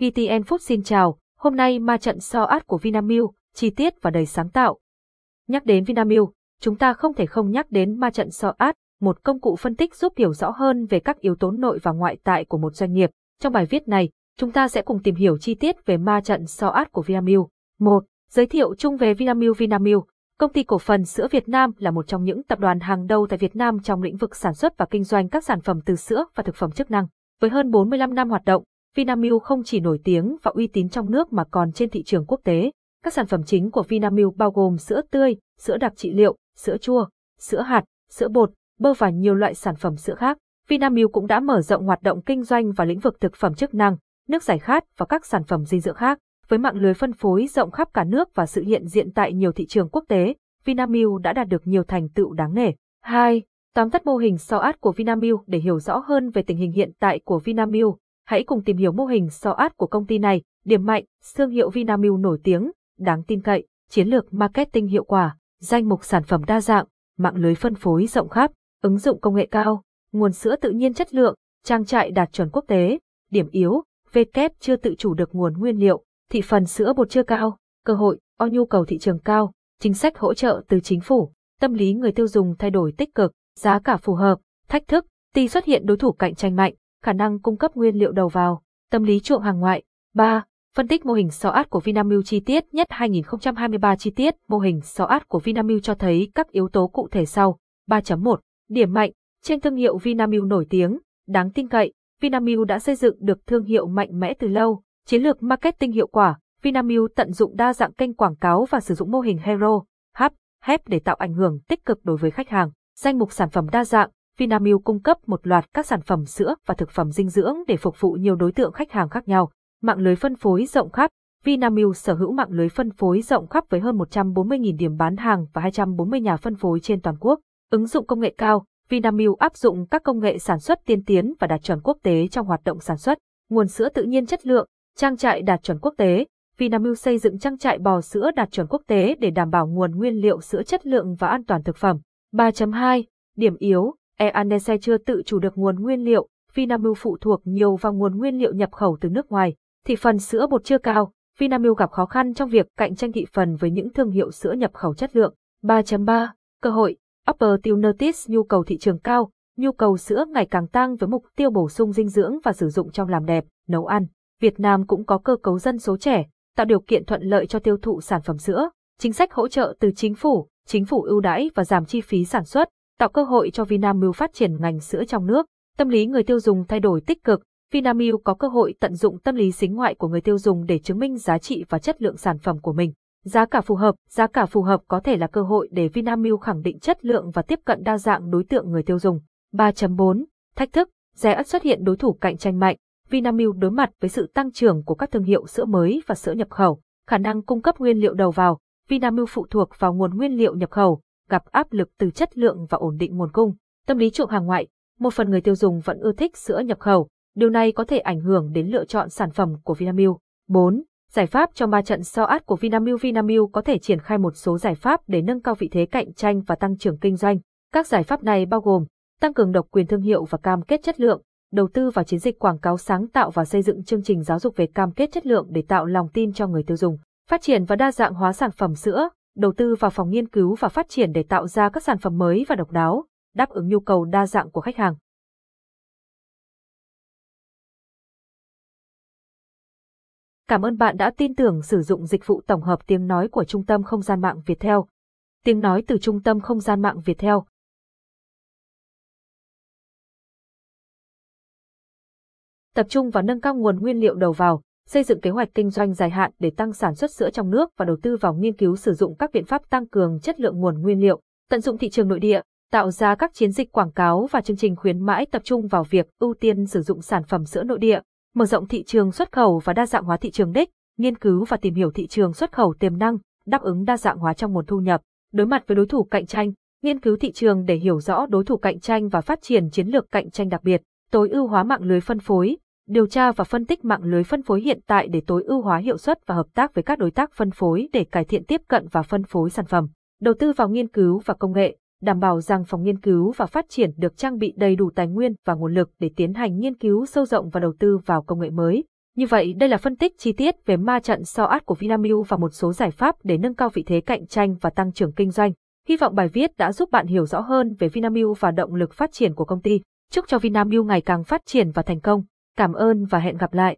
VTN Food xin chào, hôm nay ma trận so át của Vinamilk, chi tiết và đầy sáng tạo. Nhắc đến Vinamilk, chúng ta không thể không nhắc đến ma trận so át, một công cụ phân tích giúp hiểu rõ hơn về các yếu tố nội và ngoại tại của một doanh nghiệp. Trong bài viết này, chúng ta sẽ cùng tìm hiểu chi tiết về ma trận so át của Vinamilk. 1. Giới thiệu chung về Vinamilk Vinamilk, công ty cổ phần sữa Việt Nam là một trong những tập đoàn hàng đầu tại Việt Nam trong lĩnh vực sản xuất và kinh doanh các sản phẩm từ sữa và thực phẩm chức năng. Với hơn 45 năm hoạt động, Vinamilk không chỉ nổi tiếng và uy tín trong nước mà còn trên thị trường quốc tế. Các sản phẩm chính của Vinamilk bao gồm sữa tươi, sữa đặc trị liệu, sữa chua, sữa hạt, sữa bột, bơ và nhiều loại sản phẩm sữa khác. Vinamilk cũng đã mở rộng hoạt động kinh doanh vào lĩnh vực thực phẩm chức năng, nước giải khát và các sản phẩm dinh dưỡng khác. Với mạng lưới phân phối rộng khắp cả nước và sự hiện diện tại nhiều thị trường quốc tế, Vinamilk đã đạt được nhiều thành tựu đáng nể. 2. Tóm tắt mô hình SOAT của Vinamilk để hiểu rõ hơn về tình hình hiện tại của Vinamilk. Hãy cùng tìm hiểu mô hình SOAT của công ty này, điểm mạnh, thương hiệu Vinamilk nổi tiếng, đáng tin cậy, chiến lược marketing hiệu quả, danh mục sản phẩm đa dạng, mạng lưới phân phối rộng khắp, ứng dụng công nghệ cao, nguồn sữa tự nhiên chất lượng, trang trại đạt chuẩn quốc tế, điểm yếu, VKép chưa tự chủ được nguồn nguyên liệu, thị phần sữa bột chưa cao, cơ hội, o nhu cầu thị trường cao, chính sách hỗ trợ từ chính phủ, tâm lý người tiêu dùng thay đổi tích cực, giá cả phù hợp, thách thức, tuy xuất hiện đối thủ cạnh tranh mạnh, khả năng cung cấp nguyên liệu đầu vào, tâm lý chuộng hàng ngoại. 3. Phân tích mô hình SOAT của Vinamilk chi tiết nhất 2023 chi tiết mô hình SOAT của Vinamilk cho thấy các yếu tố cụ thể sau. 3.1. Điểm mạnh, trên thương hiệu Vinamilk nổi tiếng, đáng tin cậy, Vinamilk đã xây dựng được thương hiệu mạnh mẽ từ lâu, chiến lược marketing hiệu quả, Vinamilk tận dụng đa dạng kênh quảng cáo và sử dụng mô hình Hero, Hub, Hep để tạo ảnh hưởng tích cực đối với khách hàng. Danh mục sản phẩm đa dạng, Vinamilk cung cấp một loạt các sản phẩm sữa và thực phẩm dinh dưỡng để phục vụ nhiều đối tượng khách hàng khác nhau. Mạng lưới phân phối rộng khắp, Vinamilk sở hữu mạng lưới phân phối rộng khắp với hơn 140.000 điểm bán hàng và 240 nhà phân phối trên toàn quốc. Ứng dụng công nghệ cao, Vinamilk áp dụng các công nghệ sản xuất tiên tiến và đạt chuẩn quốc tế trong hoạt động sản xuất. Nguồn sữa tự nhiên chất lượng, trang trại đạt chuẩn quốc tế. Vinamilk xây dựng trang trại bò sữa đạt chuẩn quốc tế để đảm bảo nguồn nguyên liệu sữa chất lượng và an toàn thực phẩm. 3.2. Điểm yếu, Eanese chưa tự chủ được nguồn nguyên liệu, Vinamilk phụ thuộc nhiều vào nguồn nguyên liệu nhập khẩu từ nước ngoài. Thị phần sữa bột chưa cao, Vinamilk gặp khó khăn trong việc cạnh tranh thị phần với những thương hiệu sữa nhập khẩu chất lượng. 3.3. Cơ hội, Notice nhu cầu thị trường cao, nhu cầu sữa ngày càng tăng với mục tiêu bổ sung dinh dưỡng và sử dụng trong làm đẹp, nấu ăn. Việt Nam cũng có cơ cấu dân số trẻ, tạo điều kiện thuận lợi cho tiêu thụ sản phẩm sữa, chính sách hỗ trợ từ chính phủ, chính phủ ưu đãi và giảm chi phí sản xuất, tạo cơ hội cho Vinamilk phát triển ngành sữa trong nước. Tâm lý người tiêu dùng thay đổi tích cực, Vinamilk có cơ hội tận dụng tâm lý xính ngoại của người tiêu dùng để chứng minh giá trị và chất lượng sản phẩm của mình. Giá cả phù hợp, giá cả phù hợp có thể là cơ hội để Vinamilk khẳng định chất lượng và tiếp cận đa dạng đối tượng người tiêu dùng. 3.4. Thách thức, rẻ ắt xuất hiện đối thủ cạnh tranh mạnh. Vinamilk đối mặt với sự tăng trưởng của các thương hiệu sữa mới và sữa nhập khẩu, khả năng cung cấp nguyên liệu đầu vào. Vinamilk phụ thuộc vào nguồn nguyên liệu nhập khẩu, gặp áp lực từ chất lượng và ổn định nguồn cung. Tâm lý chuộng hàng ngoại, một phần người tiêu dùng vẫn ưa thích sữa nhập khẩu, điều này có thể ảnh hưởng đến lựa chọn sản phẩm của Vinamilk. 4. Giải pháp cho ma trận so át của Vinamilk Vinamilk có thể triển khai một số giải pháp để nâng cao vị thế cạnh tranh và tăng trưởng kinh doanh. Các giải pháp này bao gồm tăng cường độc quyền thương hiệu và cam kết chất lượng, đầu tư vào chiến dịch quảng cáo sáng tạo và xây dựng chương trình giáo dục về cam kết chất lượng để tạo lòng tin cho người tiêu dùng, phát triển và đa dạng hóa sản phẩm sữa, đầu tư vào phòng nghiên cứu và phát triển để tạo ra các sản phẩm mới và độc đáo, đáp ứng nhu cầu đa dạng của khách hàng. Cảm ơn bạn đã tin tưởng sử dụng dịch vụ tổng hợp tiếng nói của Trung tâm Không gian mạng Việt Theo. Tiếng nói từ Trung tâm Không gian mạng Việt Theo. Tập trung vào nâng cao nguồn nguyên liệu đầu vào, xây dựng kế hoạch kinh doanh dài hạn để tăng sản xuất sữa trong nước và đầu tư vào nghiên cứu sử dụng các biện pháp tăng cường chất lượng nguồn nguyên liệu, tận dụng thị trường nội địa, tạo ra các chiến dịch quảng cáo và chương trình khuyến mãi tập trung vào việc ưu tiên sử dụng sản phẩm sữa nội địa, mở rộng thị trường xuất khẩu và đa dạng hóa thị trường đích, nghiên cứu và tìm hiểu thị trường xuất khẩu tiềm năng, đáp ứng đa dạng hóa trong nguồn thu nhập, đối mặt với đối thủ cạnh tranh, nghiên cứu thị trường để hiểu rõ đối thủ cạnh tranh và phát triển chiến lược cạnh tranh đặc biệt, tối ưu hóa mạng lưới phân phối, điều tra và phân tích mạng lưới phân phối hiện tại để tối ưu hóa hiệu suất và hợp tác với các đối tác phân phối để cải thiện tiếp cận và phân phối sản phẩm, đầu tư vào nghiên cứu và công nghệ, đảm bảo rằng phòng nghiên cứu và phát triển được trang bị đầy đủ tài nguyên và nguồn lực để tiến hành nghiên cứu sâu rộng và đầu tư vào công nghệ mới, Như vậy đây là phân tích chi tiết về ma trận so SOAT của Vinamilk và một số giải pháp để nâng cao vị thế cạnh tranh và tăng trưởng kinh doanh. Hy vọng bài viết đã giúp bạn hiểu rõ hơn về Vinamilk và động lực phát triển của công ty. Chúc cho Vinamilk ngày càng phát triển và thành công. Cảm ơn và hẹn gặp lại.